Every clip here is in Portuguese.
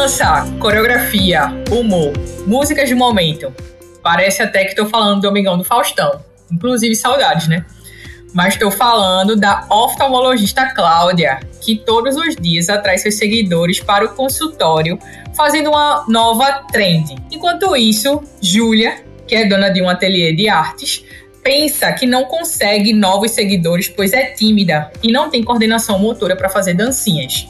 Dança, coreografia, humor, músicas de momento. Parece até que estou falando do Domingão do Faustão. Inclusive saudades, né? Mas estou falando da oftalmologista Cláudia, que todos os dias atrai seus seguidores para o consultório, fazendo uma nova trend. Enquanto isso, Júlia, que é dona de um ateliê de artes, pensa que não consegue novos seguidores, pois é tímida e não tem coordenação motora para fazer dancinhas.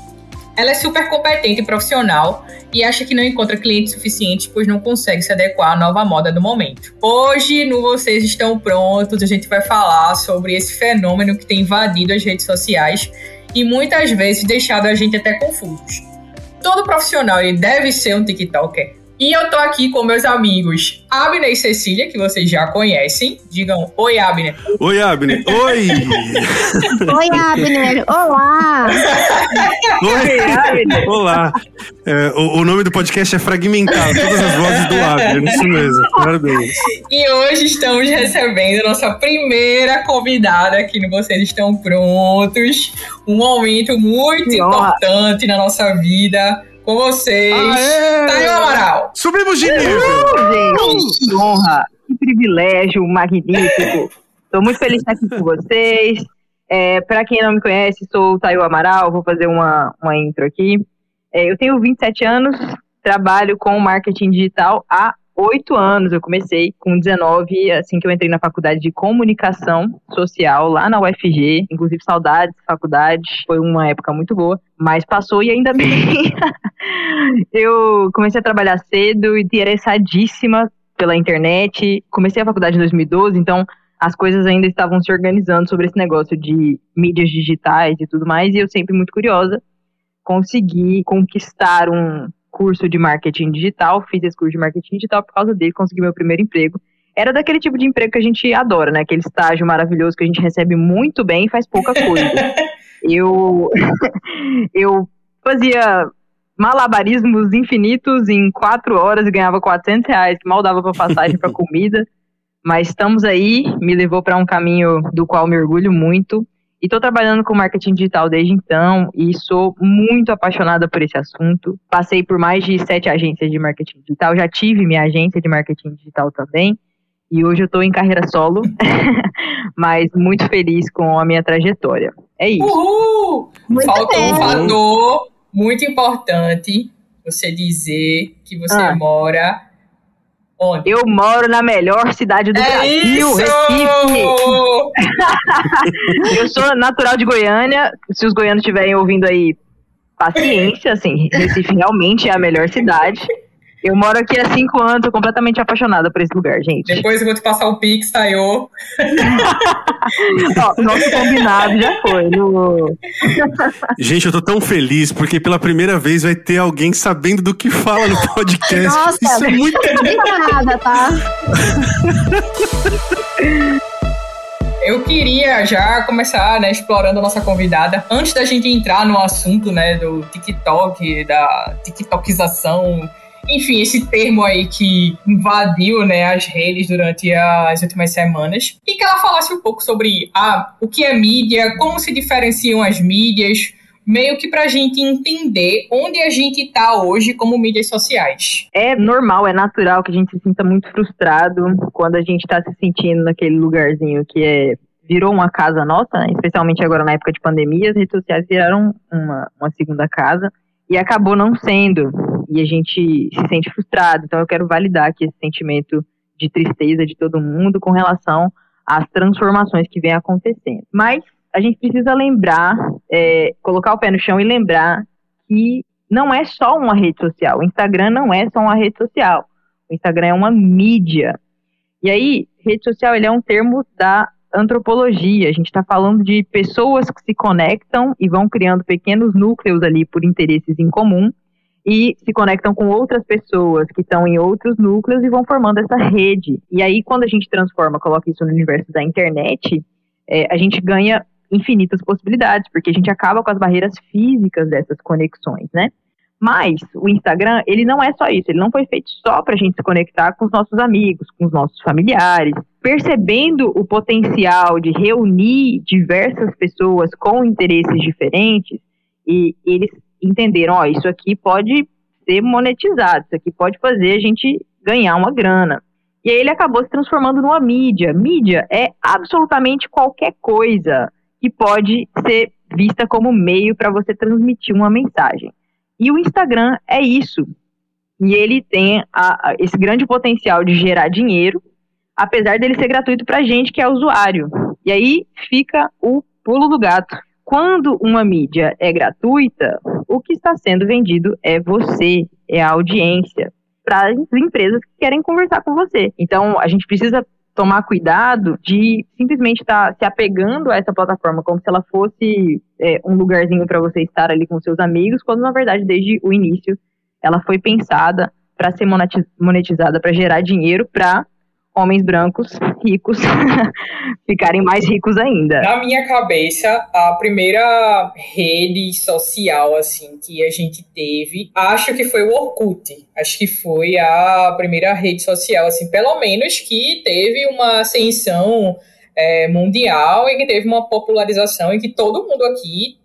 Ela é super competente e profissional e acha que não encontra clientes suficientes, pois não consegue se adequar à nova moda do momento. Hoje, no Vocês Estão Prontos, a gente vai falar sobre esse fenômeno que tem invadido as redes sociais e muitas vezes deixado a gente até confusos. Todo profissional ele deve ser um TikToker? E eu tô aqui com meus amigos Abner e Cecília, que vocês já conhecem. Digam oi, Abner. Oi, Abner. Oi! oi, Abner. Olá! Oi, Abner. Olá. É, o, o, nome do podcast é Fragmentado, todas as vozes do Abner, isso mesmo. Parabéns. E hoje estamos recebendo a nossa primeira convidada aqui no Vocês Estão Prontos. Um momento muito importante na nossa vida com vocês, Tayo Amaral. Subimos de nível! Gente, que honra, que privilégio magnífico. Estou muito feliz de estar aqui com vocês. É, Para quem não me conhece, sou o Tayo Amaral, vou fazer uma, uma intro aqui. É, eu tenho 27 anos, trabalho com marketing digital há oito anos. Eu comecei com 19, assim que eu entrei na faculdade de comunicação social lá na UFG. Inclusive, saudades, faculdade. Foi uma época muito boa, mas passou e ainda bem. eu comecei a trabalhar cedo e interessadíssima pela internet. Comecei a faculdade em 2012, então as coisas ainda estavam se organizando sobre esse negócio de mídias digitais e tudo mais, e eu sempre muito curiosa consegui conquistar um, curso de marketing digital, fiz esse curso de marketing digital por causa dele, consegui meu primeiro emprego. Era daquele tipo de emprego que a gente adora, né? Aquele estágio maravilhoso que a gente recebe muito bem e faz pouca coisa. eu, eu fazia malabarismos infinitos em quatro horas e ganhava 400 reais, que mal dava para passagem para comida. Mas estamos aí, me levou para um caminho do qual me orgulho muito. E estou trabalhando com marketing digital desde então e sou muito apaixonada por esse assunto. Passei por mais de sete agências de marketing digital, já tive minha agência de marketing digital também. E hoje eu estou em carreira solo, mas muito feliz com a minha trajetória. É isso. Uhul! Muito Faltou bem. um fator muito importante você dizer que você ah. mora Onde? Eu moro na melhor cidade do é Brasil, isso! Recife. eu sou natural de Goiânia. Se os goianos estiverem ouvindo aí, paciência, assim, Recife realmente é a melhor cidade. Eu moro aqui há cinco anos, tô completamente apaixonada por esse lugar, gente. Depois eu vou te passar o Pix, Tayo. Ó, nosso combinado já foi. No... gente, eu tô tão feliz porque pela primeira vez vai ter alguém sabendo do que fala no podcast. Nossa, Isso é muito bem nada, tá? Eu queria já começar, né, explorando a nossa convidada. Antes da gente entrar no assunto, né, do TikTok, da TikTokização enfim, esse termo aí que invadiu né, as redes durante as últimas semanas. E que ela falasse um pouco sobre ah, o que é mídia, como se diferenciam as mídias, meio que pra gente entender onde a gente tá hoje como mídias sociais. É normal, é natural que a gente se sinta muito frustrado quando a gente tá se sentindo naquele lugarzinho que é virou uma casa nossa, né? especialmente agora na época de pandemia, as redes sociais viraram uma, uma segunda casa e acabou não sendo e a gente se sente frustrado. Então eu quero validar aqui esse sentimento de tristeza de todo mundo com relação às transformações que vem acontecendo. Mas a gente precisa lembrar, é, colocar o pé no chão e lembrar que não é só uma rede social. O Instagram não é só uma rede social. O Instagram é uma mídia. E aí, rede social ele é um termo da antropologia. A gente está falando de pessoas que se conectam e vão criando pequenos núcleos ali por interesses em comum e se conectam com outras pessoas que estão em outros núcleos e vão formando essa rede. E aí, quando a gente transforma, coloca isso no universo da internet, é, a gente ganha infinitas possibilidades, porque a gente acaba com as barreiras físicas dessas conexões, né? Mas o Instagram, ele não é só isso, ele não foi feito só para a gente se conectar com os nossos amigos, com os nossos familiares. Percebendo o potencial de reunir diversas pessoas com interesses diferentes, e eles entenderam, ó, isso aqui pode ser monetizado, isso aqui pode fazer a gente ganhar uma grana. E aí ele acabou se transformando numa mídia. Mídia é absolutamente qualquer coisa que pode ser vista como meio para você transmitir uma mensagem. E o Instagram é isso. E ele tem a, a, esse grande potencial de gerar dinheiro, apesar dele ser gratuito para gente que é usuário. E aí fica o pulo do gato. Quando uma mídia é gratuita, o que está sendo vendido é você, é a audiência para as empresas que querem conversar com você. Então, a gente precisa tomar cuidado de simplesmente estar tá se apegando a essa plataforma como se ela fosse é, um lugarzinho para você estar ali com seus amigos, quando na verdade desde o início ela foi pensada para ser monetizada, para gerar dinheiro para homens brancos ricos ficarem mais ricos ainda. Na minha cabeça, a primeira rede social assim que a gente teve, acho que foi o Orkut. Acho que foi a primeira rede social assim, pelo menos que teve uma ascensão é, mundial e que teve uma popularização e que todo mundo aqui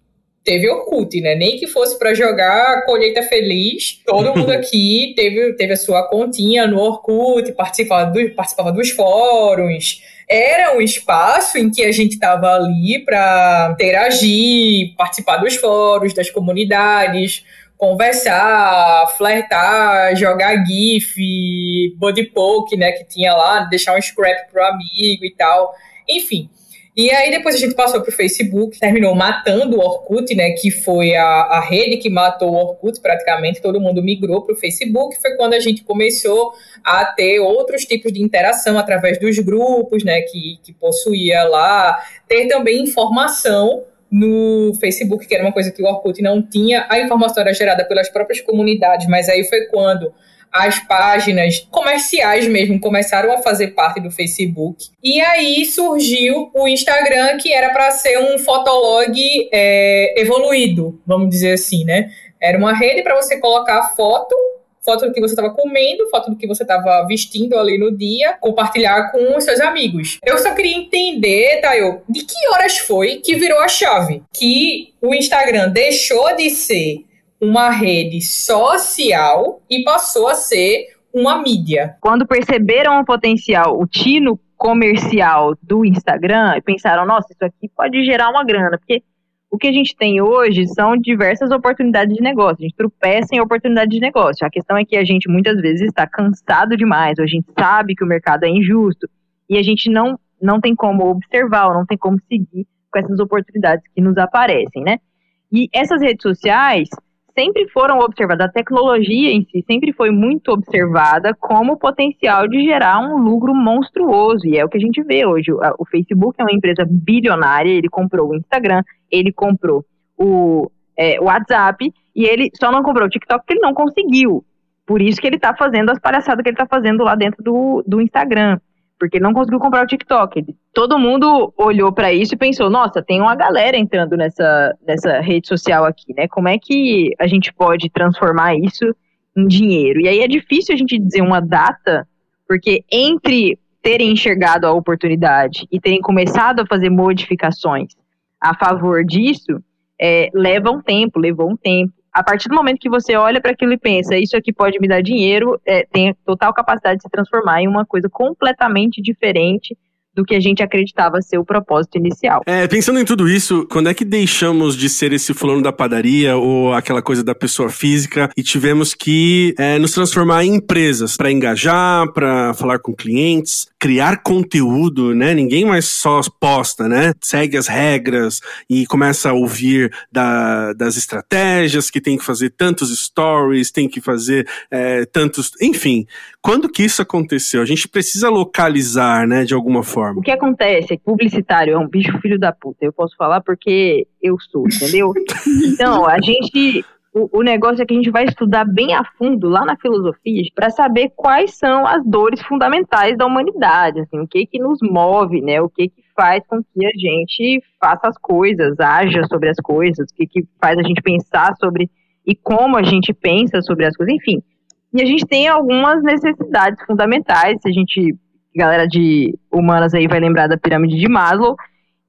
teve Orkut, né? Nem que fosse para jogar Colheita Feliz, todo mundo aqui teve, teve a sua continha no Orkut, participava, do, participava dos fóruns. Era um espaço em que a gente estava ali para interagir, participar dos fóruns, das comunidades, conversar, flertar, jogar GIF, body poke, né? Que tinha lá, deixar um scrap pro amigo e tal. Enfim, e aí depois a gente passou pro Facebook, terminou matando o Orkut, né? Que foi a, a rede que matou o Orkut praticamente, todo mundo migrou pro Facebook. Foi quando a gente começou a ter outros tipos de interação através dos grupos, né? Que, que possuía lá, ter também informação no Facebook, que era uma coisa que o Orkut não tinha. A informação era gerada pelas próprias comunidades, mas aí foi quando as páginas comerciais mesmo começaram a fazer parte do Facebook. E aí surgiu o Instagram, que era para ser um fotolog é, evoluído, vamos dizer assim, né? Era uma rede para você colocar foto foto do que você estava comendo, foto do que você estava vestindo ali no dia, compartilhar com os seus amigos. Eu só queria entender, Tayo, de que horas foi que virou a chave? Que o Instagram deixou de ser uma rede social e passou a ser uma mídia. Quando perceberam o potencial, o tino comercial do Instagram, pensaram, nossa, isso aqui pode gerar uma grana, porque o que a gente tem hoje são diversas oportunidades de negócio, a gente tropeça em oportunidades de negócio. A questão é que a gente muitas vezes está cansado demais, ou a gente sabe que o mercado é injusto, e a gente não, não tem como observar, ou não tem como seguir com essas oportunidades que nos aparecem, né? E essas redes sociais, sempre foram observadas, a tecnologia em si sempre foi muito observada como potencial de gerar um lucro monstruoso, e é o que a gente vê hoje. O Facebook é uma empresa bilionária, ele comprou o Instagram, ele comprou o, é, WhatsApp, e ele só não comprou o TikTok porque ele não conseguiu. Por isso que ele está fazendo as palhaçadas que ele está fazendo lá dentro do, do Instagram porque ele não conseguiu comprar o TikTok. Todo mundo olhou para isso e pensou: nossa, tem uma galera entrando nessa, nessa rede social aqui, né? Como é que a gente pode transformar isso em dinheiro? E aí é difícil a gente dizer uma data, porque entre terem enxergado a oportunidade e terem começado a fazer modificações a favor disso, é, leva um tempo, levou um tempo a partir do momento que você olha para aquilo e pensa, isso aqui pode me dar dinheiro, é, tem total capacidade de se transformar em uma coisa completamente diferente do que a gente acreditava ser o propósito inicial. É, pensando em tudo isso, quando é que deixamos de ser esse fulano da padaria ou aquela coisa da pessoa física e tivemos que é, nos transformar em empresas para engajar, para falar com clientes, criar conteúdo, né? Ninguém mais só posta, né? Segue as regras e começa a ouvir da, das estratégias que tem que fazer tantos stories, tem que fazer é, tantos, enfim. Quando que isso aconteceu? A gente precisa localizar, né, de alguma forma. O que acontece? Publicitário é um bicho filho da puta. Eu posso falar porque eu sou, entendeu? então, a gente. O, o negócio é que a gente vai estudar bem a fundo lá na filosofia para saber quais são as dores fundamentais da humanidade, assim, o que que nos move, né? O que que faz com que a gente faça as coisas, haja sobre as coisas, o que que faz a gente pensar sobre e como a gente pensa sobre as coisas, enfim. E a gente tem algumas necessidades fundamentais, se a gente galera de humanas aí vai lembrar da pirâmide de Maslow,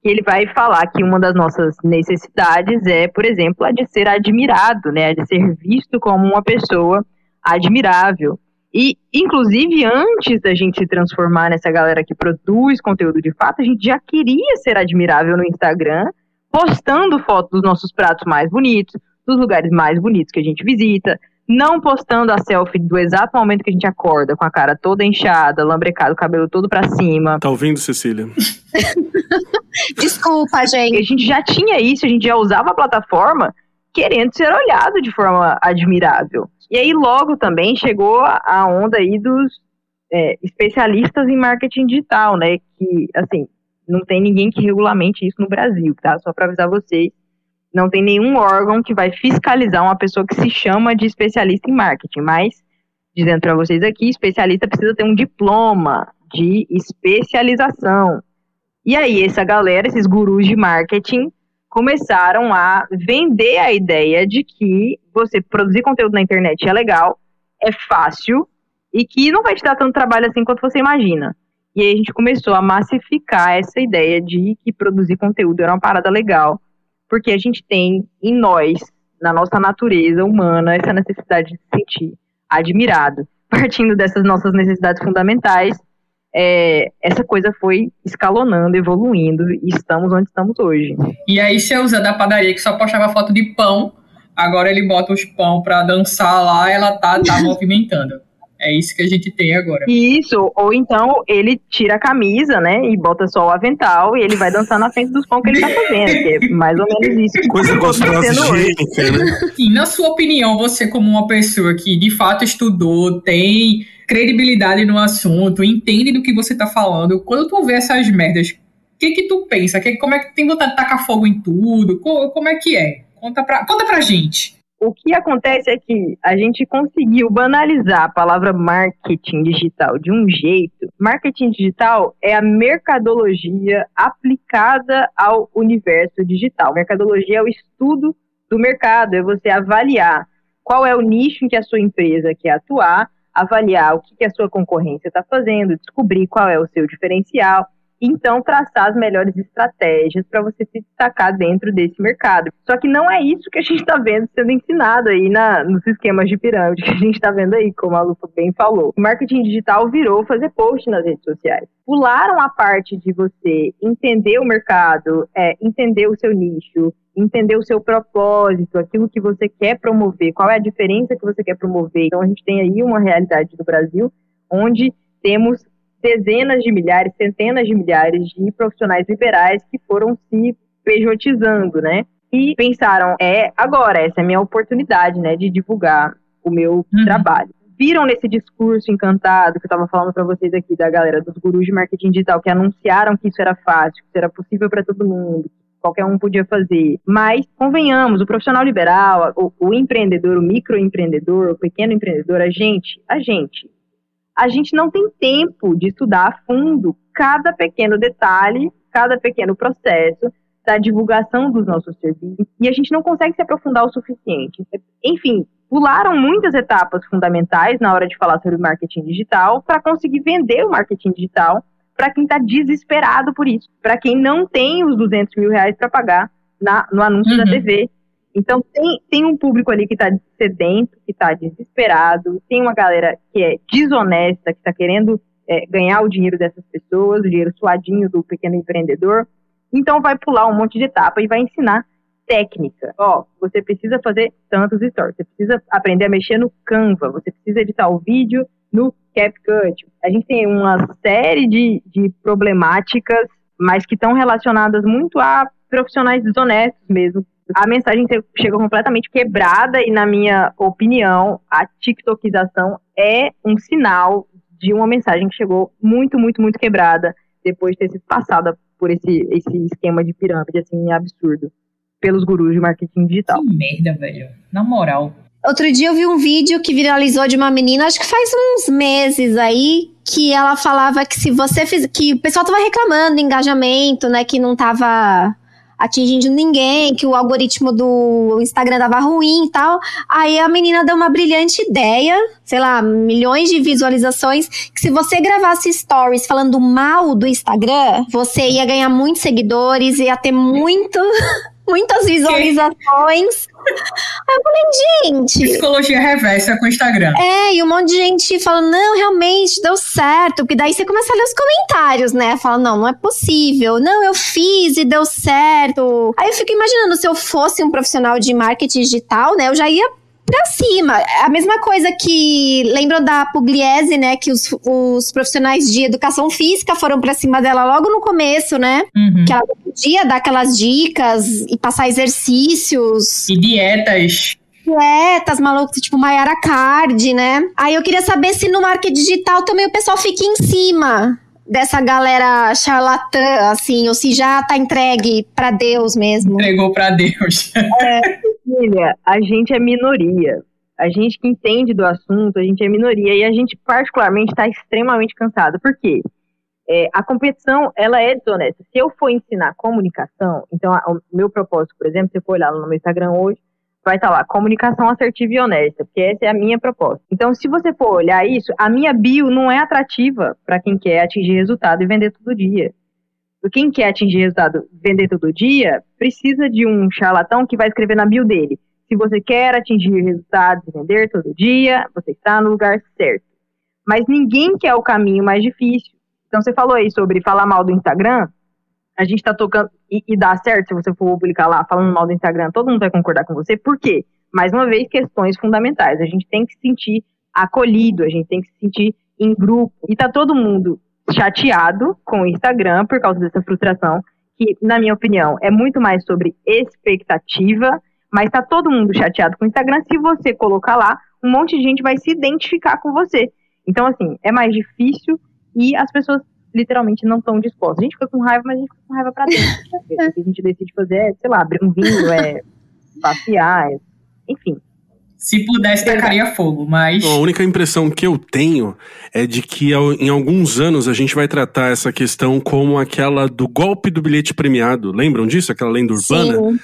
que ele vai falar que uma das nossas necessidades é, por exemplo, a de ser admirado, né, a de ser visto como uma pessoa admirável. E, inclusive, antes da gente se transformar nessa galera que produz conteúdo de fato, a gente já queria ser admirável no Instagram, postando fotos dos nossos pratos mais bonitos, dos lugares mais bonitos que a gente visita, não postando a selfie do exato momento que a gente acorda, com a cara toda inchada, lambrecado, o cabelo todo pra cima. Tá ouvindo, Cecília? Desculpa, gente. A gente já tinha isso, a gente já usava a plataforma querendo ser olhado de forma admirável. E aí logo também chegou a onda aí dos é, especialistas em marketing digital, né? Que, assim, não tem ninguém que regulamente isso no Brasil, tá? Só para avisar vocês não tem nenhum órgão que vai fiscalizar uma pessoa que se chama de especialista em marketing, mas dizendo para vocês aqui, especialista precisa ter um diploma de especialização. E aí essa galera, esses gurus de marketing, começaram a vender a ideia de que você produzir conteúdo na internet é legal, é fácil e que não vai te dar tanto trabalho assim quanto você imagina. E aí a gente começou a massificar essa ideia de que produzir conteúdo era uma parada legal porque a gente tem em nós, na nossa natureza humana, essa necessidade de se sentir admirado. Partindo dessas nossas necessidades fundamentais, é, essa coisa foi escalonando, evoluindo e estamos onde estamos hoje. E aí, se usa da padaria que só postava foto de pão, agora ele bota os pão pra dançar lá, ela tá, tá movimentando. É isso que a gente tem agora. Isso, ou então ele tira a camisa, né, e bota só o avental e ele vai dançar na frente dos pão que ele tá fazendo, que é mais ou menos isso. Que Coisa tá gostosa, higiênica, né? E na sua opinião, você como uma pessoa que de fato estudou, tem credibilidade no assunto, entende do que você tá falando, quando tu vê essas merdas, o que que tu pensa? Que, como é que tem vontade de tacar fogo em tudo? Co- Como é que é? Conta pra, conta pra gente. O que acontece é que a gente conseguiu banalizar a palavra marketing digital de um jeito. Marketing digital é a mercadologia aplicada ao universo digital. Mercadologia é o estudo do mercado, é você avaliar qual é o nicho em que a sua empresa quer atuar, avaliar o que, que a sua concorrência está fazendo, descobrir qual é o seu diferencial, então traçar as melhores estratégias para você se destacar dentro desse mercado. Só que não é isso que a gente está vendo sendo ensinado aí na, nos esquemas de pirâmide que a gente está vendo aí, como a Lufa bem falou. O marketing digital virou fazer post nas redes sociais. Pularam a parte de você entender o mercado, é, entender o seu nicho, entender o seu propósito, aquilo que você quer promover, qual é a diferença que você quer promover. Então a gente tem aí uma realidade do Brasil onde temos dezenas de milhares, centenas de milhares de profissionais liberais que foram se pejotizando, né? E pensaram, é agora, essa é a minha oportunidade, né, de divulgar o meu Uhum. trabalho. Viram nesse discurso encantado que eu estava falando para vocês aqui da galera dos gurus de marketing digital que anunciaram que isso era fácil, que isso era possível para todo mundo, que qualquer um podia fazer. Mas convenhamos, o profissional liberal, o, o empreendedor, o microempreendedor, o pequeno empreendedor, a gente, a gente a gente não tem tempo de estudar a fundo cada pequeno detalhe, cada pequeno processo da divulgação dos nossos serviços e a gente não consegue se aprofundar o suficiente. Enfim, pularam muitas etapas fundamentais na hora de falar sobre marketing digital para conseguir vender o marketing digital para quem está desesperado por isso, para quem não tem os 200 mil reais para pagar na, no anúncio da Uhum. TV. Então tem, tem um público ali que está sedento, que está desesperado, tem uma galera que é desonesta, que está querendo é, ganhar o dinheiro dessas pessoas, o dinheiro suadinho do pequeno empreendedor. Então vai pular um monte de etapa e vai ensinar técnica. Ó, você precisa fazer tantos stories, você precisa aprender a mexer no Canva, você precisa editar o vídeo no CapCut. A gente tem uma série de, de problemáticas, mas que estão relacionadas muito a profissionais desonestos mesmo. A mensagem chega completamente quebrada e, na minha opinião, a TikTokização é um sinal de uma mensagem que chegou muito, muito, muito quebrada depois de ter sido passada por esse, esse esquema de pirâmide, assim, absurdo, pelos gurus de marketing digital. Que merda, velho. Na moral. Outro dia eu vi um vídeo que viralizou de uma menina, acho que faz uns meses aí, que ela falava que se você fiz, que o pessoal tava reclamando do engajamento, né, que não tava atingindo ninguém, que o algoritmo do Instagram dava ruim e tal. Aí a menina deu uma brilhante ideia, sei lá, milhões de visualizações, que se você gravasse stories falando mal do Instagram, você ia ganhar muitos seguidores, ia ter muito muitas visualizações. Aí eu falei, gente. Psicologia reversa com o Instagram. É, e um monte de gente falando, não, realmente deu certo. Porque daí você começa a ler os comentários, né? Fala, não, não é possível. Não, eu fiz e deu certo. Aí eu fico imaginando, se eu fosse um profissional de marketing digital, né? Eu já ia pra cima. A mesma coisa que lembram da Pugliese, né? Que os, os profissionais de educação física foram pra cima dela logo no começo, né? Uhum. Que ela podia dar aquelas dicas e passar exercícios. E dietas. Dietas malucas, tipo Mayara Card, né? Aí eu queria saber se no marketing digital também o pessoal fica em cima dessa galera charlatã, assim, ou se já tá entregue para Deus mesmo. Entregou para Deus. É, filha, a gente é minoria. A gente que entende do assunto, a gente é minoria e a gente particularmente está extremamente cansado. Por quê? É, a competição, ela é desonesta. Se eu for ensinar comunicação, então a, o meu propósito, por exemplo, se for olhar no meu Instagram hoje, vai estar tá lá, comunicação assertiva e honesta, porque essa é a minha proposta. Então, se você for olhar isso, a minha bio não é atrativa para quem quer atingir resultado e vender todo dia. Quem quer atingir resultado, vender todo dia, precisa de um charlatão que vai escrever na bio dele. Se você quer atingir resultados e vender todo dia, você está no lugar certo. Mas ninguém quer o caminho mais difícil. Então, você falou aí sobre falar mal do Instagram a gente tá tocando e, e dá certo se você for publicar lá falando mal do Instagram, todo mundo vai concordar com você. Por quê? Mais uma vez, questões fundamentais. A gente tem que se sentir acolhido, a gente tem que se sentir em grupo. E tá todo mundo chateado com o Instagram por causa dessa frustração, que, na minha opinião, é muito mais sobre expectativa, mas tá todo mundo chateado com o Instagram. Se você colocar lá, um monte de gente vai se identificar com você. Então, assim, é mais difícil e as pessoas literalmente não estão dispostos. A gente fica com raiva, mas a gente fica com raiva pra dentro. o que a gente decide fazer é, sei lá, abrir um vinho, é passear, é, enfim. Se pudesse, tacaria fogo, mas. A única impressão que eu tenho é de que em alguns anos a gente vai tratar essa questão como aquela do golpe do bilhete premiado. Lembram disso? Aquela lenda urbana? Uhum.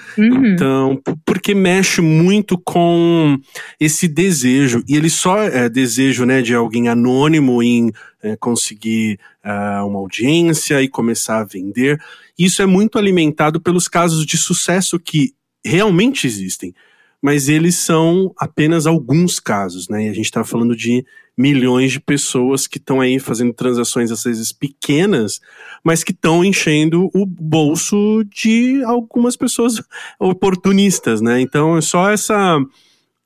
Então, porque mexe muito com esse desejo. E ele só é desejo né, de alguém anônimo em é, conseguir uh, uma audiência e começar a vender. Isso é muito alimentado pelos casos de sucesso que realmente existem mas eles são apenas alguns casos, né? E a gente está falando de milhões de pessoas que estão aí fazendo transações às vezes pequenas, mas que estão enchendo o bolso de algumas pessoas oportunistas, né? Então é só essa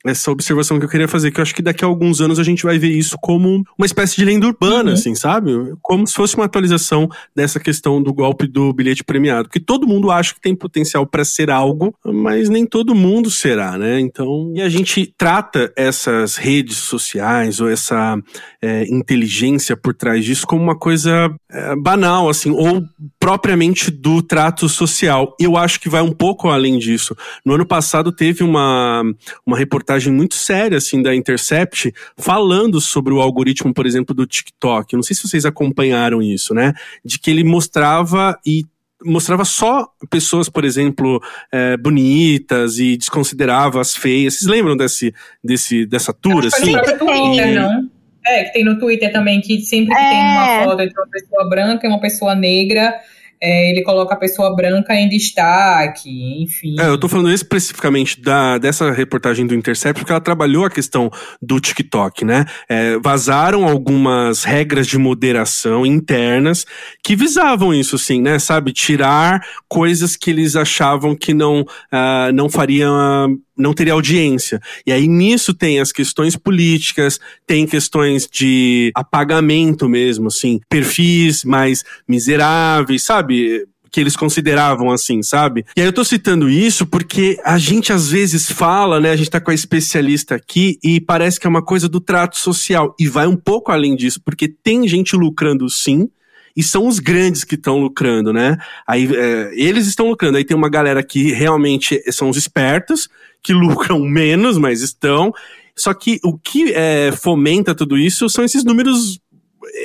essa observação que eu queria fazer, que eu acho que daqui a alguns anos a gente vai ver isso como uma espécie de lenda urbana, uhum. assim, sabe? Como se fosse uma atualização dessa questão do golpe do bilhete premiado. Que todo mundo acha que tem potencial para ser algo, mas nem todo mundo será, né? Então, e a gente trata essas redes sociais ou essa é, inteligência por trás disso como uma coisa é, banal, assim, ou propriamente do trato social. Eu acho que vai um pouco além disso. No ano passado teve uma, uma reportagem reportagem muito séria, assim, da Intercept, falando sobre o algoritmo, por exemplo, do TikTok. não sei se vocês acompanharam isso, né? De que ele mostrava e mostrava só pessoas, por exemplo, é, bonitas e desconsiderava as feias. Vocês lembram desse, desse, dessa tour, assim? Twitter, não? É, que tem no Twitter também, que sempre que é. tem uma foto entre uma pessoa branca e uma pessoa negra, é, ele coloca a pessoa branca em destaque, enfim. É, eu tô falando especificamente da, dessa reportagem do Intercept, porque ela trabalhou a questão do TikTok, né? É, vazaram algumas regras de moderação internas que visavam isso, sim, né? Sabe, tirar coisas que eles achavam que não, uh, não fariam não teria audiência. E aí nisso tem as questões políticas, tem questões de apagamento mesmo, assim, perfis mais miseráveis, sabe? que eles consideravam assim, sabe? E aí eu tô citando isso porque a gente às vezes fala, né? A gente tá com a especialista aqui e parece que é uma coisa do trato social. E vai um pouco além disso, porque tem gente lucrando sim, e são os grandes que estão lucrando, né? Aí é, eles estão lucrando. Aí tem uma galera que realmente são os espertos, que lucram menos, mas estão. Só que o que é, fomenta tudo isso são esses números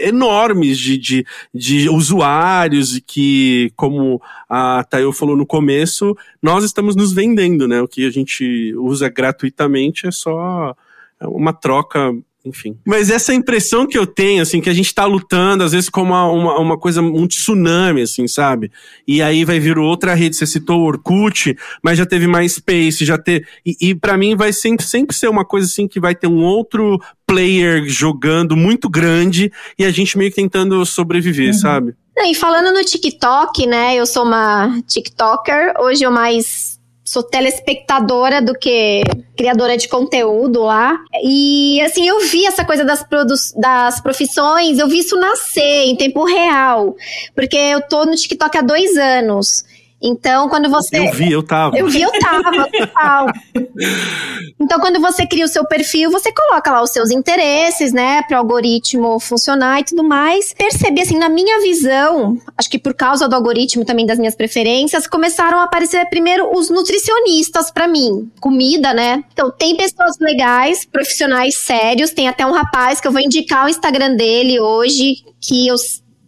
enormes de, de, de usuários e que, como a Tayo falou no começo, nós estamos nos vendendo, né? O que a gente usa gratuitamente é só uma troca enfim. Mas essa impressão que eu tenho, assim, que a gente tá lutando, às vezes, como uma, uma, uma, coisa, um tsunami, assim, sabe? E aí vai vir outra rede, você citou o Orkut, mas já teve mais Space, já ter. E, e para mim vai sempre, sempre ser uma coisa assim que vai ter um outro player jogando muito grande e a gente meio que tentando sobreviver, uhum. sabe? E falando no TikTok, né? Eu sou uma TikToker, hoje eu mais sou telespectadora do que criadora de conteúdo lá. E assim, eu vi essa coisa das, das profissões, eu vi isso nascer em tempo real. Porque eu tô no TikTok há dois anos. Então, quando você. Eu vi, eu tava. Eu vi, eu tava, total. então, quando você cria o seu perfil, você coloca lá os seus interesses, né, para o algoritmo funcionar e tudo mais. Percebi, assim, na minha visão, acho que por causa do algoritmo também das minhas preferências, começaram a aparecer primeiro os nutricionistas para mim. Comida, né? Então, tem pessoas legais, profissionais sérios. Tem até um rapaz que eu vou indicar o Instagram dele hoje, que eu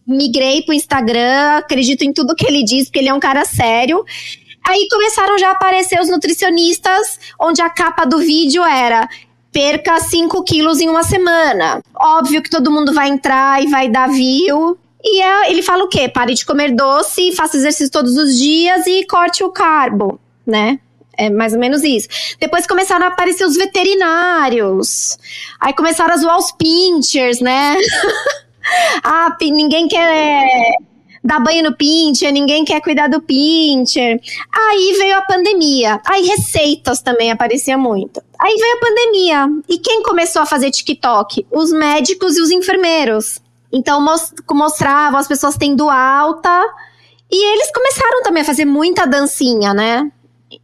migrei pro Instagram, acredito em tudo que ele diz, porque ele é um cara sério. Aí começaram já a aparecer os nutricionistas, onde a capa do vídeo era perca 5 quilos em uma semana. Óbvio que todo mundo vai entrar e vai dar view. E é, ele fala o quê? Pare de comer doce, faça exercício todos os dias e corte o carbo, né? É mais ou menos isso. Depois começaram a aparecer os veterinários. Aí começaram a zoar os pinchers, né? ah, ninguém quer dar banho no pincher, ninguém quer cuidar do pincher. Aí veio a pandemia. Aí receitas também aparecia muito. Aí veio a pandemia. E quem começou a fazer TikTok? Os médicos e os enfermeiros. Então mostravam as pessoas tendo alta. E eles começaram também a fazer muita dancinha, né?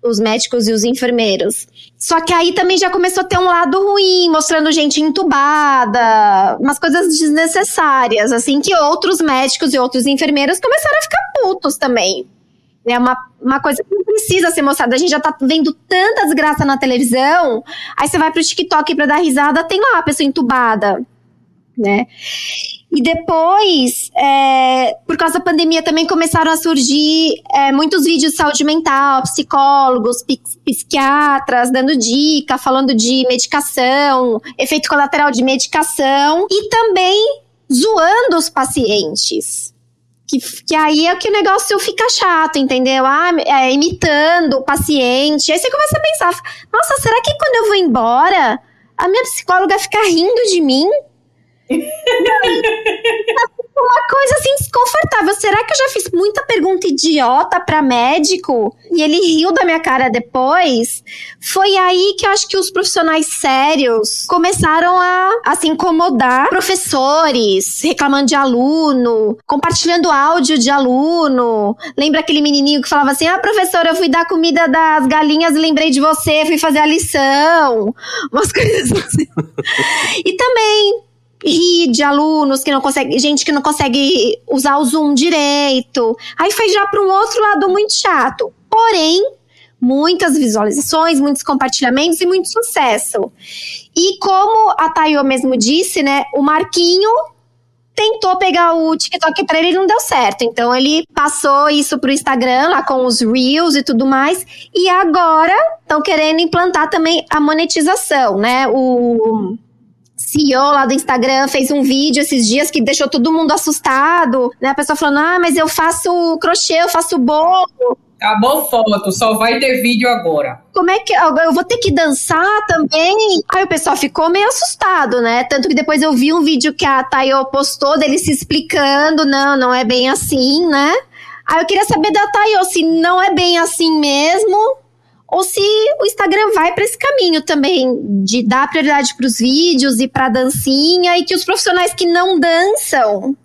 Os médicos e os enfermeiros. Só que aí também já começou a ter um lado ruim, mostrando gente entubada, umas coisas desnecessárias, assim, que outros médicos e outros enfermeiros começaram a ficar putos também. É uma, uma coisa que não precisa ser mostrada. A gente já tá vendo tanta desgraça na televisão, aí você vai pro TikTok pra dar risada, tem lá a pessoa entubada, né? E depois, é, por causa da pandemia, também começaram a surgir é, muitos vídeos de saúde mental, psicólogos, psiquiatras dando dica, falando de medicação, efeito colateral de medicação e também zoando os pacientes. Que, que aí é que o negócio fica chato, entendeu? Ah, é, imitando o paciente. Aí você começa a pensar: nossa, será que quando eu vou embora, a minha psicóloga fica rindo de mim? Uma coisa assim desconfortável. Será que eu já fiz muita pergunta idiota para médico e ele riu da minha cara depois? Foi aí que eu acho que os profissionais sérios começaram a, a se incomodar. Professores reclamando de aluno, compartilhando áudio de aluno. Lembra aquele menininho que falava assim: Ah, professora, eu fui dar comida das galinhas e lembrei de você, fui fazer a lição. Umas coisas assim. e também rir de alunos que não consegue, gente que não consegue usar o Zoom direito. Aí foi já para um outro lado muito chato. Porém, muitas visualizações, muitos compartilhamentos e muito sucesso. E como a Tayo mesmo disse, né, o Marquinho tentou pegar o TikTok para ele não deu certo. Então ele passou isso pro Instagram lá com os Reels e tudo mais. E agora estão querendo implantar também a monetização, né? O CEO lá do Instagram fez um vídeo esses dias que deixou todo mundo assustado, né? A pessoa falando, ah, mas eu faço crochê, eu faço bolo. Acabou foto, só vai ter vídeo agora. Como é que eu vou ter que dançar também? Aí o pessoal ficou meio assustado, né? Tanto que depois eu vi um vídeo que a Tayo postou dele se explicando, não, não é bem assim, né? Aí eu queria saber da Tayo se não é bem assim mesmo, ou se o Instagram vai para esse caminho também de dar prioridade para os vídeos e para dancinha e que os profissionais que não dançam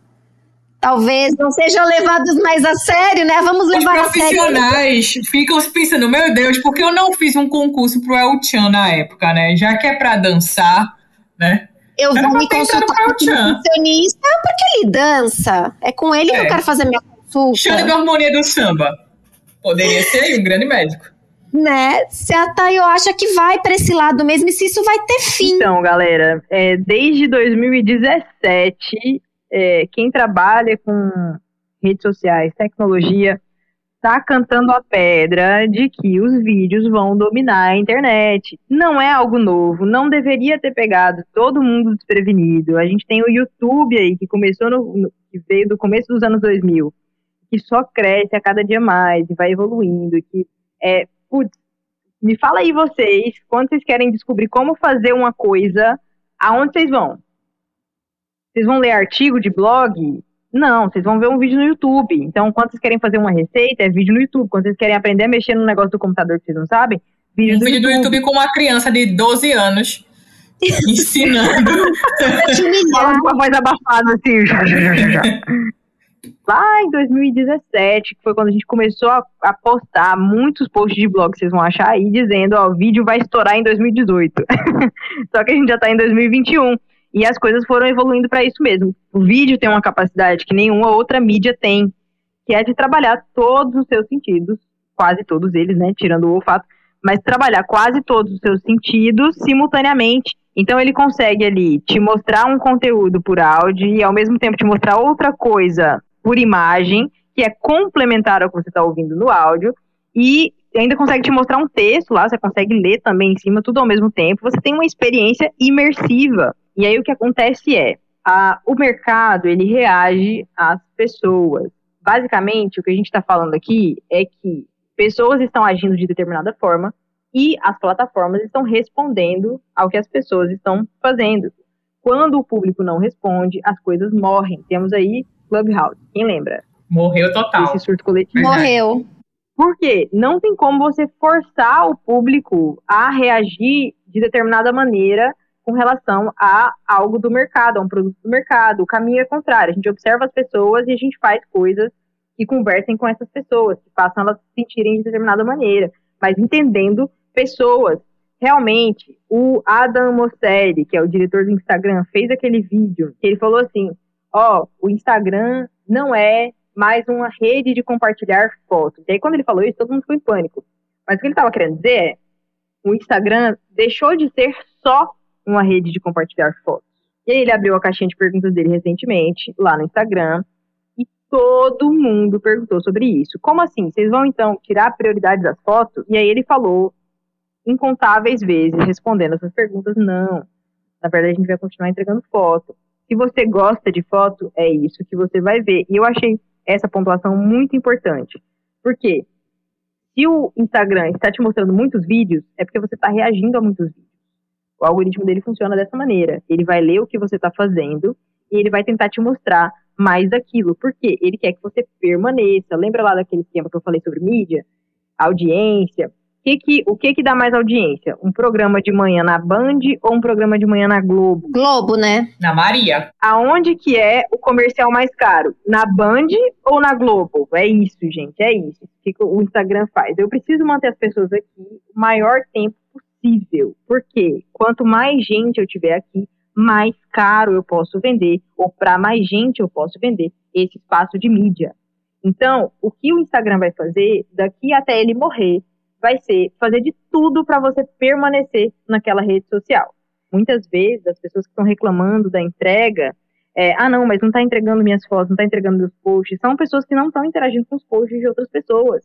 talvez não sejam levados mais a sério, né? Vamos levar a sério. Os profissionais ficam pensando, meu Deus, por que eu não fiz um concurso pro El Chan na época, né? Já que é para dançar, né? Eu vou me consultar com o nutricionista porque ele dança. É com ele é. que eu é. quero fazer minha consulta. Xande da harmonia do samba. Poderia ser um grande médico né? Se a Tayo acha que vai para esse lado mesmo e se isso vai ter fim. Então, galera, é, desde 2017 é, quem trabalha com redes sociais, tecnologia, está cantando a pedra de que os vídeos vão dominar a internet. Não é algo novo, não deveria ter pegado todo mundo desprevenido. A gente tem o YouTube aí, que começou no, no que veio do começo dos anos 2000, que só cresce a cada dia mais e vai evoluindo, que é, putz, me fala aí vocês, quando vocês querem descobrir como fazer uma coisa, aonde vocês vão? Vocês vão ler artigo de blog? Não, vocês vão ver um vídeo no YouTube. Então, quando vocês querem fazer uma receita, é vídeo no YouTube. Quando vocês querem aprender a mexer no negócio do computador que vocês não sabem, vídeo, um do, vídeo YouTube. do YouTube com uma criança de 12 anos ensinando. Fala com a voz abafada, assim. Lá em 2017, que foi quando a gente começou a, a, postar muitos posts de blog, vocês vão achar aí, dizendo, ó, o vídeo vai estourar em 2018. Só que a gente já tá em 2021. E as coisas foram evoluindo para isso mesmo. O vídeo tem uma capacidade que nenhuma outra mídia tem, que é de trabalhar todos os seus sentidos, quase todos eles, né, tirando o olfato, mas trabalhar quase todos os seus sentidos simultaneamente. Então ele consegue ali te mostrar um conteúdo por áudio e ao mesmo tempo te mostrar outra coisa por imagem, que é complementar ao que você está ouvindo no áudio, e ainda consegue te mostrar um texto lá, você consegue ler também em cima, tudo ao mesmo tempo. Você tem uma experiência imersiva. E aí o que acontece é, a, o mercado ele reage às pessoas. Basicamente, o que a gente está falando aqui é que pessoas estão agindo de determinada forma e as plataformas estão respondendo ao que as pessoas estão fazendo. Quando o público não responde, as coisas morrem. Temos aí Clubhouse. Quem lembra? Morreu total. Esse surto coletivo. Morreu. Por quê? Não tem como você forçar o público a reagir de determinada maneira com relação a algo do mercado, a um produto do mercado. O caminho é contrário. A gente observa as pessoas e a gente faz coisas que conversem com essas pessoas, que façam elas se sentirem de determinada maneira, mas entendendo pessoas. Realmente, o Adam Mosseri, que é o diretor do Instagram, fez aquele vídeo que ele falou assim: ó, o Instagram não é mais uma rede de compartilhar fotos. E aí, quando ele falou isso, todo mundo ficou em pânico. Mas o que ele estava querendo dizer é: o Instagram deixou de ser só uma rede de compartilhar fotos. E aí ele abriu a caixinha de perguntas dele recentemente, lá no Instagram, e todo mundo perguntou sobre isso. Como assim? Vocês vão então tirar prioridade das fotos? E aí ele falou incontáveis vezes respondendo essas perguntas, não. Na verdade, a gente vai continuar entregando foto. Se você gosta de foto, é isso que você vai ver. E eu achei essa pontuação muito importante. Por quê? Se o Instagram está te mostrando muitos vídeos, é porque você está reagindo a muitos vídeos. O algoritmo dele funciona dessa maneira. Ele vai ler o que você está fazendo e ele vai tentar te mostrar mais daquilo. Porque ele quer que você permaneça. Lembra lá daquele esquema que eu falei sobre mídia? Audiência. Que que, o que que dá mais audiência? Um programa de manhã na Band ou um programa de manhã na Globo? Globo, né? Na Maria. Aonde que é o comercial mais caro? Na Band ou na Globo? É isso, gente, é isso. O que o Instagram faz? Eu preciso manter as pessoas aqui o maior tempo possível. Porque quanto mais gente eu tiver aqui, mais caro eu posso vender, ou para mais gente eu posso vender esse espaço de mídia. Então, o que o Instagram vai fazer daqui até ele morrer vai ser fazer de tudo para você permanecer naquela rede social. Muitas vezes as pessoas que estão reclamando da entrega, é, ah não, mas não está entregando minhas fotos, não está entregando meus posts, são pessoas que não estão interagindo com os posts de outras pessoas.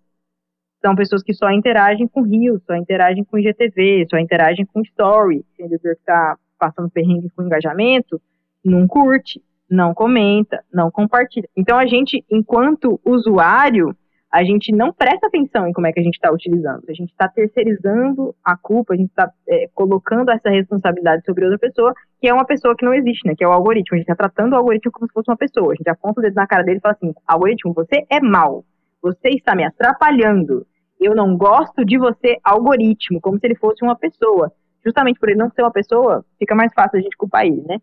São pessoas que só interagem com Rio, só interagem com IGTV, só interagem com Story. O vendedor que está passando perrengue com engajamento, não curte, não comenta, não compartilha. Então a gente, enquanto usuário, a gente não presta atenção em como é que a gente está utilizando. A gente está terceirizando a culpa, a gente está é, colocando essa responsabilidade sobre outra pessoa, que é uma pessoa que não existe, né? Que é o algoritmo. A gente está tratando o algoritmo como se fosse uma pessoa. A gente aponta o dedo na cara dele e fala assim: algoritmo, você é mal. Você está me atrapalhando. Eu não gosto de você, algoritmo, como se ele fosse uma pessoa. Justamente por ele não ser uma pessoa, fica mais fácil a gente culpar ele, né?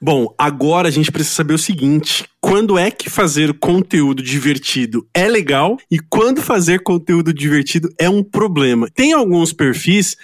Bom, agora a gente precisa saber o seguinte: quando é que fazer conteúdo divertido é legal e quando fazer conteúdo divertido é um problema? Tem alguns perfis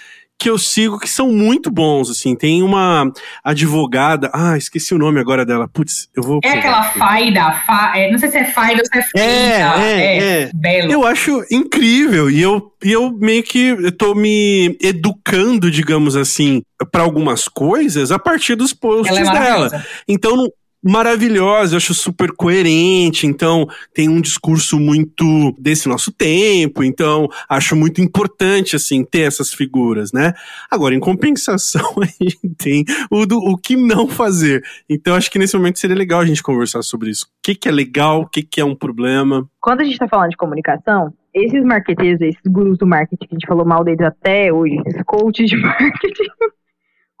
que eu sigo que são muito bons, assim. Tem uma advogada, ah, esqueci o nome agora dela. Putz, eu vou. É aquela Faida, fa, é, não sei se é Faida ou se é Faida. É, é, é, é. Belo. Eu acho incrível e eu, e eu meio que tô me educando, digamos assim, para algumas coisas a partir dos posts é dela. Então, não, maravilhosa, eu acho super coerente, então tem um discurso muito desse nosso tempo, então acho muito importante, assim, ter essas figuras, né? Agora, em compensação, a gente tem o, do, o que não fazer. Então, acho que nesse momento seria legal a gente conversar sobre isso. O que, que é legal, o que, que é um problema. Quando a gente está falando de comunicação, esses marqueteiros, esses gurus do marketing que a gente falou mal deles até hoje, esses coaches de marketing,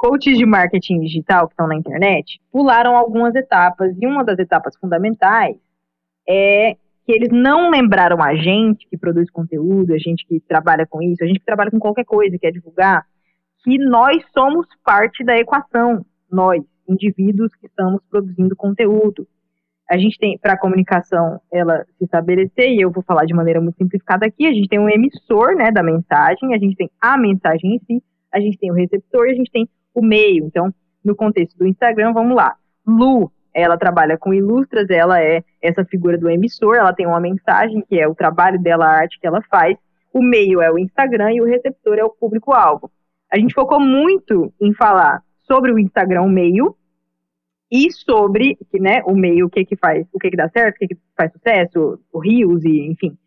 coaches de marketing digital que estão na internet pularam algumas etapas e uma das etapas fundamentais é que eles não lembraram a gente que produz conteúdo, a gente que trabalha com isso, a gente que trabalha com qualquer coisa, quer divulgar, que nós somos parte da equação, nós, indivíduos que estamos produzindo conteúdo. A gente tem, para a comunicação, ela se estabelecer, e eu vou falar de maneira muito simplificada aqui, a gente tem um emissor, né, da mensagem, a gente tem a mensagem em si, a gente tem o receptor e a gente tem o meio. Então, no contexto do Instagram, vamos lá. Lu, ela trabalha com ilustras, ela é essa figura do emissor, ela tem uma mensagem que é o trabalho dela, a arte que ela faz. O meio é o Instagram e o receptor é o público-alvo. A gente focou muito em falar sobre o Instagram, o meio, e sobre né, o meio, o que que faz, o que que dá certo, o que que faz sucesso, o Rios e enfim.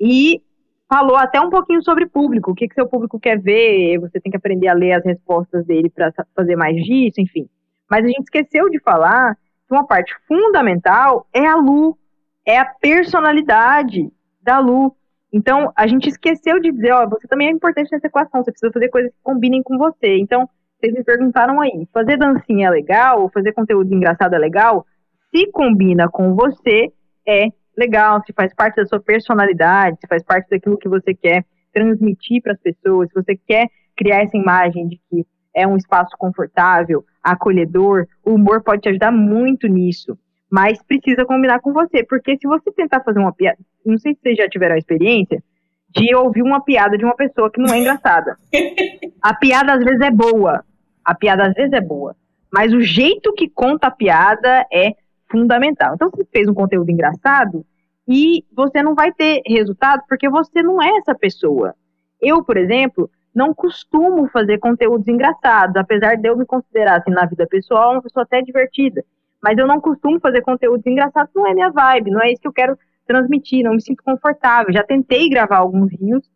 E falou até um pouquinho sobre público, o que, que seu público quer ver, você tem que aprender a ler as respostas dele para fazer mais disso, enfim. Mas a gente esqueceu de falar que uma parte fundamental é a Lu, é a personalidade da Lu. Então, a gente esqueceu de dizer, ó, você também é importante nessa equação, você precisa fazer coisas que combinem com você. Então, vocês me perguntaram aí, fazer dancinha é legal, fazer conteúdo engraçado é legal? Se combina com você, é legal, se faz parte da sua personalidade, se faz parte daquilo que você quer transmitir para as pessoas, se você quer criar essa imagem de que é um espaço confortável, acolhedor, o humor pode te ajudar muito nisso. Mas precisa combinar com você, porque se você tentar fazer uma piada, não sei se vocês já tiveram a experiência de ouvir uma piada de uma pessoa que não é engraçada. A piada às vezes é boa, a piada às vezes é boa, mas o jeito que conta a piada é fundamental. Então, você fez um conteúdo engraçado e você não vai ter resultado porque você não é essa pessoa. Eu, por exemplo, não costumo fazer conteúdos engraçados, apesar de eu me considerar, assim, na vida pessoal, uma pessoa até divertida. Mas eu não costumo fazer conteúdos engraçados, não é minha vibe, não é isso que eu quero transmitir, não me sinto confortável. Já tentei gravar alguns rios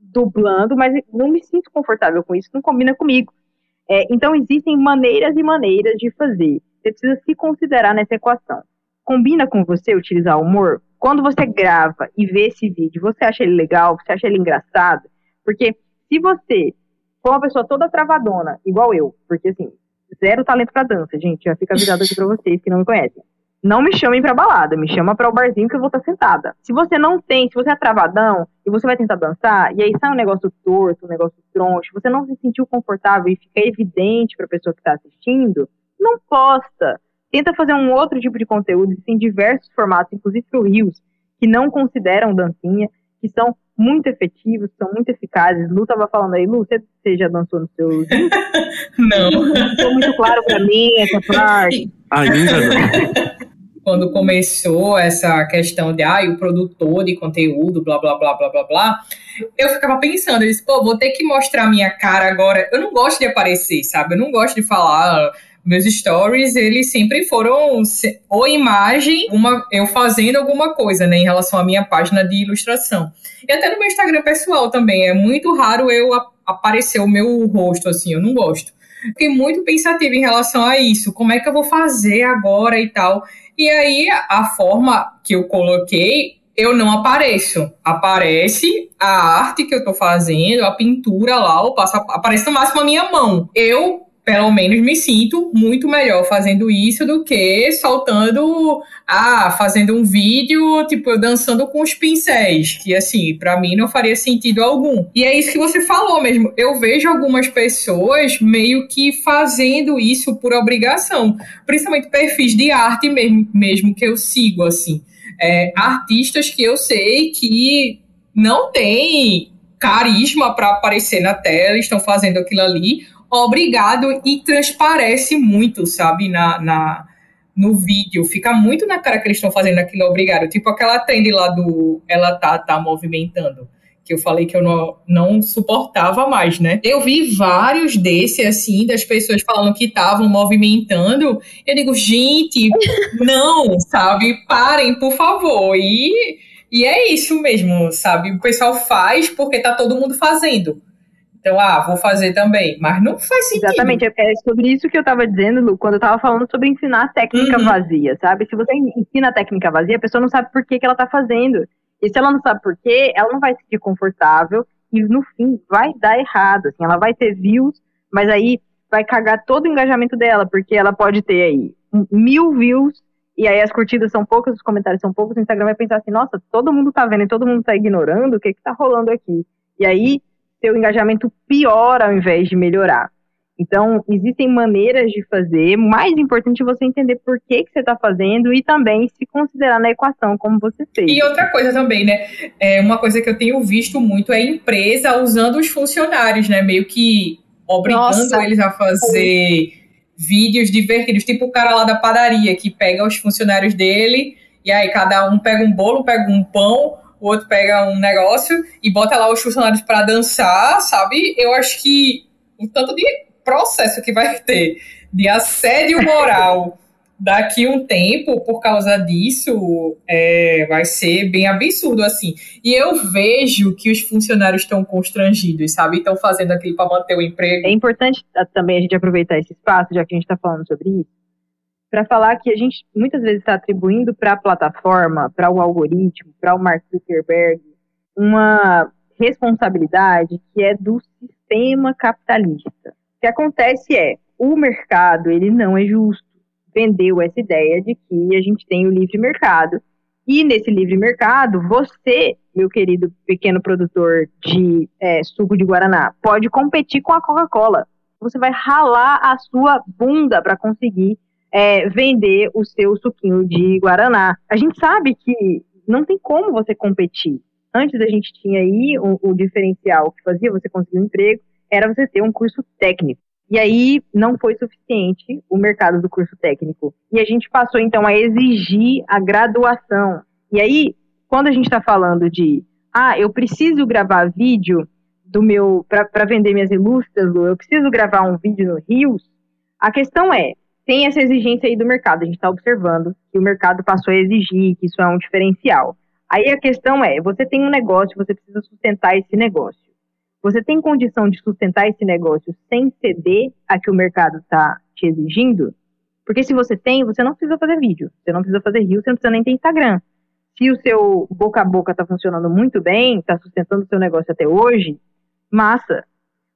dublando, mas não me sinto confortável com isso, não combina comigo. É, então, existem maneiras e maneiras de fazer. Você precisa se considerar nessa equação. Combina com você utilizar humor? Quando você grava e vê esse vídeo, você acha ele legal? Você acha ele engraçado? Porque se você for uma pessoa toda travadona, igual eu, porque assim, zero talento pra dança, gente, já fica avisado aqui pra vocês que não me conhecem. Não me chamem pra balada, me chama para o barzinho que eu vou estar sentada. Se você não tem, se você é travadão e você vai tentar dançar, e aí sai um negócio torto, um negócio troncho, você não se sentiu confortável e fica evidente pra pessoa que tá assistindo, não posta. Tenta fazer um outro tipo de conteúdo, tem diversos formatos, inclusive para o Rios, que não consideram dancinha, que são muito efetivos, são muito eficazes. Lu estava falando aí, Lu, você, você já dançou no seu. não. Não ficou muito claro para mim essa parte. Ainda não. Quando começou essa questão de ah, o produtor de conteúdo, blá blá blá blá blá blá, eu ficava pensando, eu disse, pô, vou ter que mostrar minha cara agora. Eu não gosto de aparecer, sabe? Eu não gosto de falar meus stories, eles sempre foram ou imagem, uma, eu fazendo alguma coisa, né, em relação à minha página de ilustração. E até no meu Instagram pessoal também, é muito raro eu aparecer o meu rosto, assim, eu não gosto. Fiquei muito pensativa em relação a isso, como é que eu vou fazer agora e tal. E aí, a forma que eu coloquei, eu não apareço. Aparece a arte que eu tô fazendo, a pintura lá, eu passo, aparece no máximo a minha mão. Eu pelo menos me sinto muito melhor fazendo isso do que soltando, ah, fazendo um vídeo, tipo, eu dançando com os pincéis, que assim, para mim não faria sentido algum. E é isso que você falou mesmo. Eu vejo algumas pessoas meio que fazendo isso por obrigação, principalmente perfis de arte mesmo, mesmo que eu sigo, assim. É, artistas que eu sei que não têm carisma para aparecer na tela, estão fazendo aquilo ali, obrigado e transparece muito, sabe, na, na, no vídeo. Fica muito na cara que eles estão fazendo aquilo obrigado. Tipo aquela trend lá do Ela Tá, tá movimentando. Que eu falei que eu não, não suportava mais, né? Eu vi vários desses, assim, das pessoas falando que estavam movimentando. Eu digo, gente, não, sabe? Parem, por favor. E, e é isso mesmo, sabe? O pessoal faz porque tá todo mundo fazendo. Então, ah, vou fazer também. Mas não faz sentido. Exatamente. É sobre isso que eu estava dizendo, Lu, quando eu estava falando sobre ensinar a técnica uhum. vazia, sabe? Se você ensina a técnica vazia, a pessoa não sabe por que, que ela está fazendo. E se ela não sabe por quê, ela não vai se sentir confortável e no fim vai dar errado. Assim, ela vai ter views, mas aí vai cagar todo o engajamento dela, porque ela pode ter aí mil views e aí as curtidas são poucas, os comentários são poucos, o Instagram vai pensar assim, nossa, todo mundo tá vendo e todo mundo tá ignorando, o que que tá rolando aqui? E aí seu engajamento piora ao invés de melhorar. Então, existem maneiras de fazer. Mais importante é você entender por que, que você está fazendo e também se considerar na equação como você fez. E outra coisa também, né? É uma coisa que eu tenho visto muito é a empresa usando os funcionários, né? Meio que obrigando Nossa. eles a fazer vídeos divertidos. Tipo o cara lá da padaria que pega os funcionários dele e aí cada um pega um bolo, pega um pão o outro pega um negócio e bota lá os funcionários para dançar, sabe? Eu acho que o tanto de processo que vai ter de assédio moral daqui um tempo por causa disso é, vai ser bem absurdo assim. E eu vejo que os funcionários estão constrangidos, sabe? Estão fazendo aquilo para manter o emprego. É importante também a gente aproveitar esse espaço, já que a gente está falando sobre isso, para falar que a gente muitas vezes está atribuindo para a plataforma, para o algoritmo, para o Mark Zuckerberg, uma responsabilidade que é do sistema capitalista. O que acontece é, o mercado, ele não é justo. Vendeu essa ideia de que a gente tem o livre mercado. E nesse livre mercado, você, meu querido pequeno produtor de é, suco de Guaraná, pode competir com a Coca-Cola. Você vai ralar a sua bunda para conseguir é, vender o seu suquinho de Guaraná. A gente sabe que não tem como você competir. Antes a gente tinha aí o, o diferencial que fazia você conseguir um emprego, era você ter um curso técnico. E aí não foi suficiente o mercado do curso técnico. E a gente passou então a exigir a graduação. E aí, quando a gente está falando de, ah, eu preciso gravar vídeo do meu para vender minhas ilustras, eu preciso gravar um vídeo no Rios, a questão é, tem essa exigência aí do mercado. A gente está observando que o mercado passou a exigir, que isso é um diferencial. Aí a questão é: você tem um negócio, você precisa sustentar esse negócio. Você tem condição de sustentar esse negócio sem ceder a que o mercado está te exigindo? Porque se você tem, você não precisa fazer vídeo, você não precisa fazer rio, você não precisa nem ter Instagram. Se o seu boca a boca está funcionando muito bem, está sustentando o seu negócio até hoje, massa.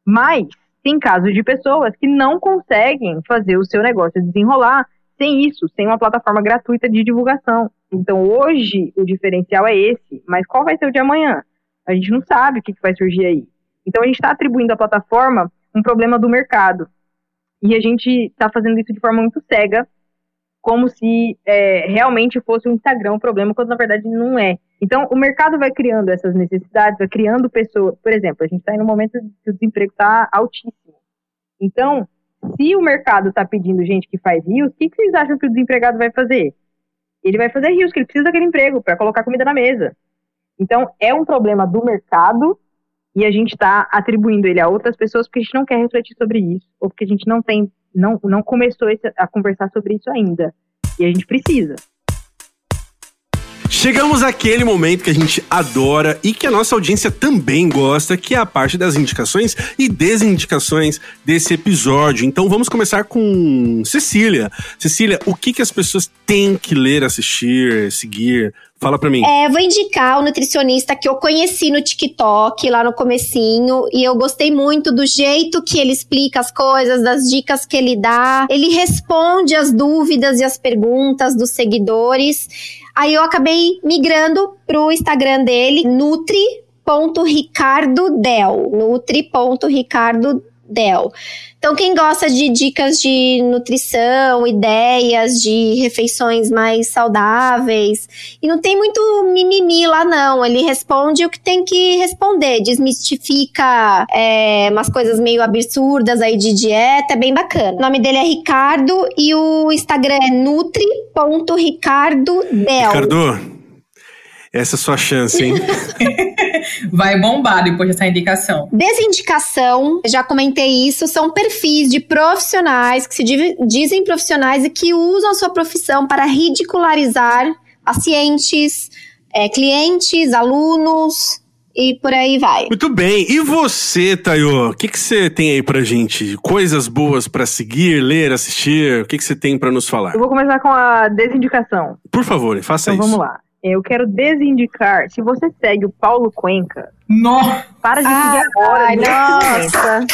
Mas tem casos de pessoas que não conseguem fazer o seu negócio desenrolar sem isso, sem uma plataforma gratuita de divulgação. Então, hoje, o diferencial é esse, mas qual vai ser o de amanhã? A gente não sabe o que vai surgir aí. Então, a gente está atribuindo à plataforma um problema do mercado. E a gente está fazendo isso de forma muito cega, como se é, realmente fosse o Instagram o problema, quando na verdade não é. Então, o mercado vai criando essas necessidades, vai criando pessoas. Por exemplo, a gente está em um momento que o desemprego está altíssimo. Então, se o mercado está pedindo gente que faz rios, o que, que, vocês acham que o desempregado vai fazer? Ele vai fazer rios, que ele precisa daquele emprego para colocar comida na mesa. Então, é um problema do mercado e a gente está atribuindo ele a outras pessoas porque a gente não quer refletir sobre isso, ou porque a gente não tem não, não começou a conversar sobre isso ainda. E a gente precisa. Chegamos àquele momento que a gente adora e que a nossa audiência também gosta, que é a parte das indicações e desindicações desse episódio. Então vamos começar com Cecília. Cecília, o que, que as pessoas têm que ler, assistir, seguir? Fala pra mim. É, vou indicar o nutricionista que eu conheci no TikTok, lá no comecinho, e eu gostei muito do jeito que ele explica as coisas, das dicas que ele dá. Ele responde as dúvidas e as perguntas dos seguidores. Aí eu acabei migrando pro Instagram dele, nutri.ricardodel. Então, quem gosta de dicas de nutrição, ideias de refeições mais saudáveis, e não tem muito mimimi lá, não. Ele responde o que tem que responder, desmistifica é, umas coisas meio absurdas aí de dieta, é bem bacana. O nome dele é Ricardo e o Instagram é nutri.ricardodel. Ricardo, Essa é a sua chance, hein? Vai bombar depois dessa indicação. Desindicação, já comentei isso, são perfis de profissionais que se dizem profissionais e que usam a sua profissão para ridicularizar pacientes, é, clientes, alunos, e por aí vai. Muito bem. E você, Tayo? O que, que você tem aí pra gente? Coisas boas para seguir, ler, assistir? O que, que você tem para nos falar? Eu vou começar com a desindicação. Por favor, faça então, isso. Então vamos lá. Eu quero desindicar. Se você segue o Paulo Cuenca, nossa. para de seguir agora. Ai, nossa.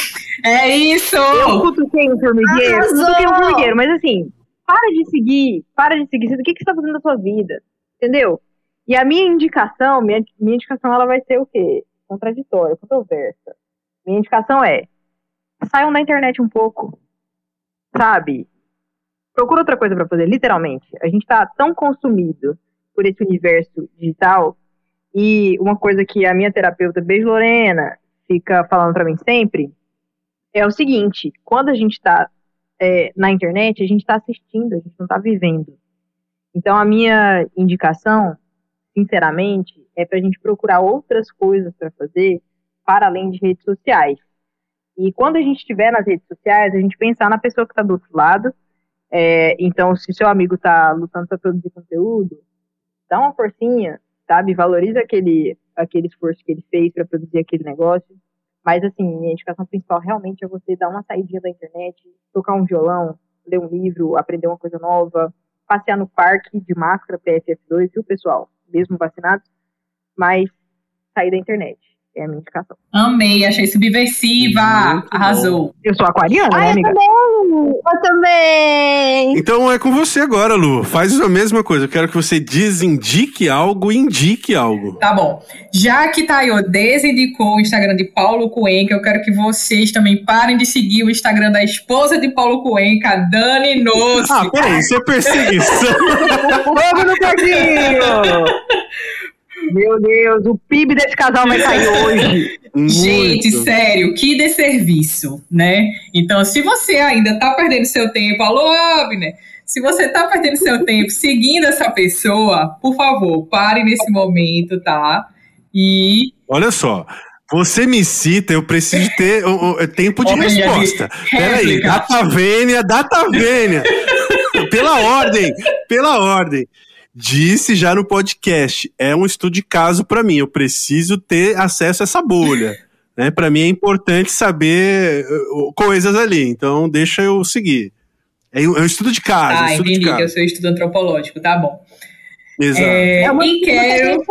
É isso! Eu cutuquei um formigueiro, Arrasou. cutuquei um formigueiro, mas assim, para de seguir, para de seguir. O que, que você tá fazendo na sua vida? Entendeu? E a minha indicação, minha, minha indicação ela vai ser o quê? Contraditória, controversa. Minha indicação é, saiam da internet um pouco, sabe? Procura outra coisa para fazer, literalmente. A gente tá tão consumido por esse universo digital e uma coisa que a minha terapeuta, Beijo Lorena, fica falando para mim sempre é o seguinte: quando a gente está é, na internet, a gente está assistindo, a gente não está vivendo. Então, a minha indicação sinceramente, é para a gente procurar outras coisas para fazer para além de redes sociais. E quando a gente estiver nas redes sociais, a gente pensar na pessoa que está do outro lado. É, então, se seu amigo está lutando para produzir conteúdo, dá uma forcinha, sabe? Valoriza aquele, aquele esforço que ele fez para produzir aquele negócio. Mas, assim, minha indicação principal realmente é você dar uma saidinha da internet, tocar um violão, ler um livro, aprender uma coisa nova, passear no parque de máscara PFF2, viu, pessoal? mesmo vacinados, mas sair da internet. É a minha indicação. Amei, achei subversiva. Muito Arrasou. Bom. Eu sou aquariana, né, amiga? Eu também. Eu também. Então é com você agora, Lu. Faz a mesma coisa. Eu quero que você desindique algo e indique algo. Tá bom. Já que Tayo desindicou o Instagram de Paulo Cuenca, eu quero que vocês também parem de seguir o Instagram da esposa de Paulo Cuenca, Dani Nossi. Ah, peraí, isso é perseguição. Vamos no quartinho! Meu Deus, o PIB desse casal vai cair hoje. Gente, sério, que desserviço, né? Então, se você ainda tá perdendo seu tempo, alô, Abner, se você tá perdendo seu tempo seguindo essa pessoa, por favor, pare nesse momento, tá? E. Olha só. Você me cita, eu preciso ter o, o, tempo de Olha resposta. Peraí, data vênia, data vênia. pela ordem, pela ordem disse já no podcast, é um estudo de caso para mim, eu preciso ter acesso a essa bolha. Né? Para mim é importante saber uh, coisas ali, então deixa eu seguir. É um, é estudo de caso. Ah, estudo entendi, de caso. que eu sou estudo antropológico, tá bom. Exato. É, é uma, e quero...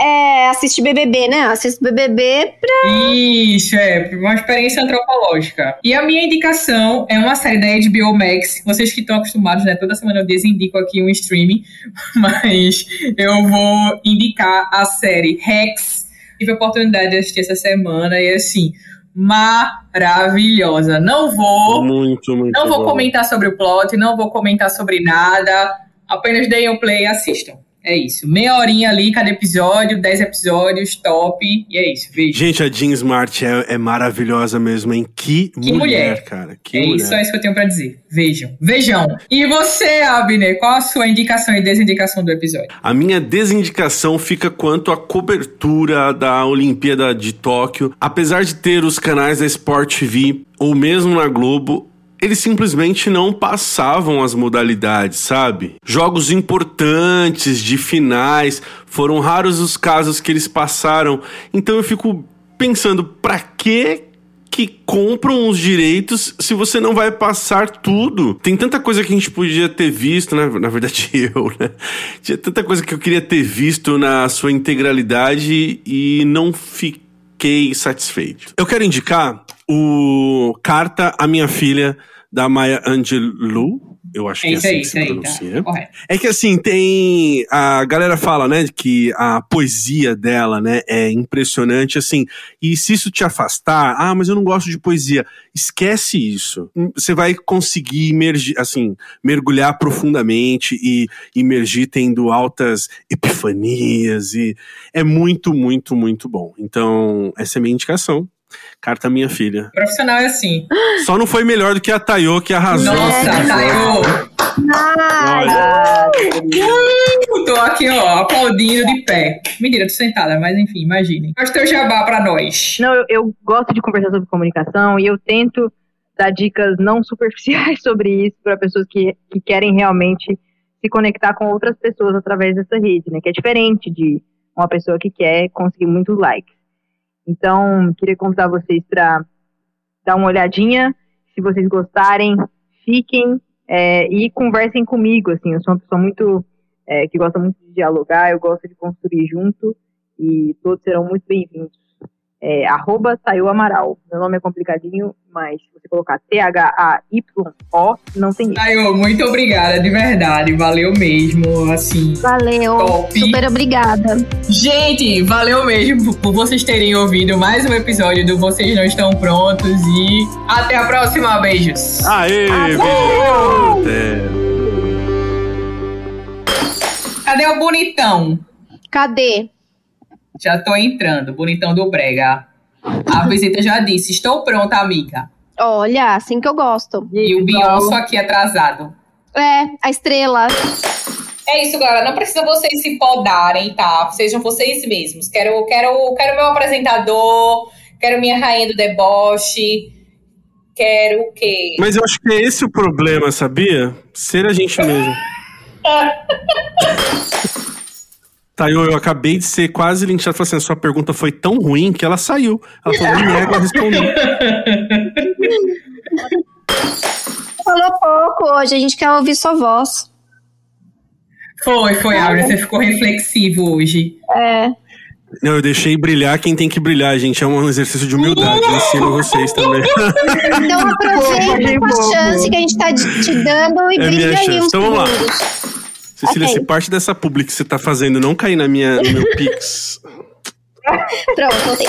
é, assistir BBB, né? Assiste BBB pra... Isso, é, uma experiência antropológica. E a minha indicação é uma série da HBO Max. Vocês que estão acostumados, né? Toda semana eu desindico aqui um streaming, mas eu vou indicar a série Rex. Tive a oportunidade de assistir essa semana e, assim, maravilhosa. Não vou... Muito, muito Não vou bom. comentar sobre o plot, não vou comentar sobre nada. Apenas deem um play e assistam. É isso. Meia horinha ali, cada episódio, dez episódios, top. E é isso, veja. Gente, a Jean Smart é, é maravilhosa mesmo, hein? Que, que mulher, mulher, cara. Que é mulher. isso, é isso que eu tenho pra dizer. Vejam. Vejam. E você, Abner, qual a sua indicação e desindicação do episódio? A minha desindicação fica quanto à cobertura da Olimpíada de Tóquio. Apesar de ter os canais da Sport TV ou mesmo na Globo, eles simplesmente não passavam as modalidades, sabe? Jogos importantes de finais, foram raros os casos que eles passaram. Então eu fico pensando, pra que que compram os direitos se você não vai passar tudo? Tem tanta coisa que a gente podia ter visto, né? Na verdade, eu, né? Tinha tanta coisa que eu queria ter visto na sua integralidade e não fiquei satisfeito. Eu quero indicar o Carta à Minha Filha, da Maya Angelou. Eu acho que é, é assim aí, que se aí, pronuncia. Tá. É que assim, tem. A galera fala, né, que a poesia dela, né, é impressionante, assim. E se isso te afastar, ah, mas eu não gosto de poesia. Esquece isso. Você vai conseguir emergir, assim, mergulhar profundamente e emergir tendo altas epifanias. E é muito, muito, muito bom. Então, essa é a minha indicação. Carta minha filha. Profissional é assim. Só não foi melhor do que a Tayo que arrasou. Nossa, Tayo! Ai, Ah, Uh, tô aqui, ó, aplaudindo de pé. Mentira, tô sentada, mas enfim, imaginem. Faz teu jabá pra nós. Não, eu, eu gosto de conversar sobre comunicação e eu tento dar dicas não superficiais sobre isso para pessoas que, que querem realmente se conectar com outras pessoas através dessa rede, né? Que é diferente de uma pessoa que quer conseguir muitos likes. Então, queria convidar vocês para dar uma olhadinha. Se vocês gostarem, fiquem é, e conversem comigo. Assim, eu sou uma pessoa muito é, que gosta muito de dialogar, eu gosto de construir junto e todos serão muito bem-vindos. É, arroba Tayo Amaral. Meu nome é complicadinho, mas se você colocar T-H-A-Y-O, não tem isso. Tayo, muito obrigada, de verdade. Valeu mesmo, assim. valeu. Top. Super obrigada. Gente, valeu mesmo por vocês terem ouvido mais um episódio do Vocês Não Estão Prontos e até a próxima. Beijos. Aê. Cadê o bonitão? Cadê? Já tô entrando, bonitão do Brega. A visita já disse: Estou pronta, amiga. Olha, assim que eu gosto. E o Beyoncé aqui atrasado. É, a estrela. É isso, galera. Não precisa vocês se podarem, tá? Sejam vocês mesmos. Quero, quero, quero meu apresentador, quero minha rainha do deboche, quero o quê? Mas eu acho que é esse o problema, sabia? Ser a gente mesmo. Tayo, eu acabei de ser quase linchado. Falei assim, a sua pergunta foi tão ruim que ela saiu. Ela falou, me nego a responder. Falou pouco hoje, a gente quer ouvir sua voz. Foi, foi, Áurea. Você ficou reflexivo hoje. É. Não, eu deixei brilhar quem tem que brilhar, gente. É um exercício de humildade. Eu ensino vocês também. Então aproveita a chance que a gente tá te dando e É brilha aí Então vamos lá. Cecília, Ok. se parte dessa publi que você tá fazendo não cair na minha, no meu Pix, Pronto, voltei.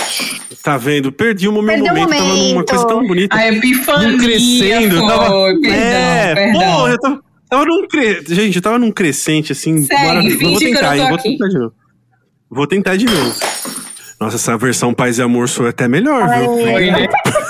tá vendo? Perdi o meu Perdeu o momento. Tava numa momento. coisa tão bonita. A epifania Num crescendo. foi. Tava... Perdão, é, perdão. pô, eu tava, tava num cre... Gente, eu tava num crescente, assim, Segue, maravilhoso. Eu Vou eu tentar, não hein? Vou tentar de novo. Vou tentar de novo. Nossa, essa versão Paz e Amor sua é até melhor, viu? Foi, né?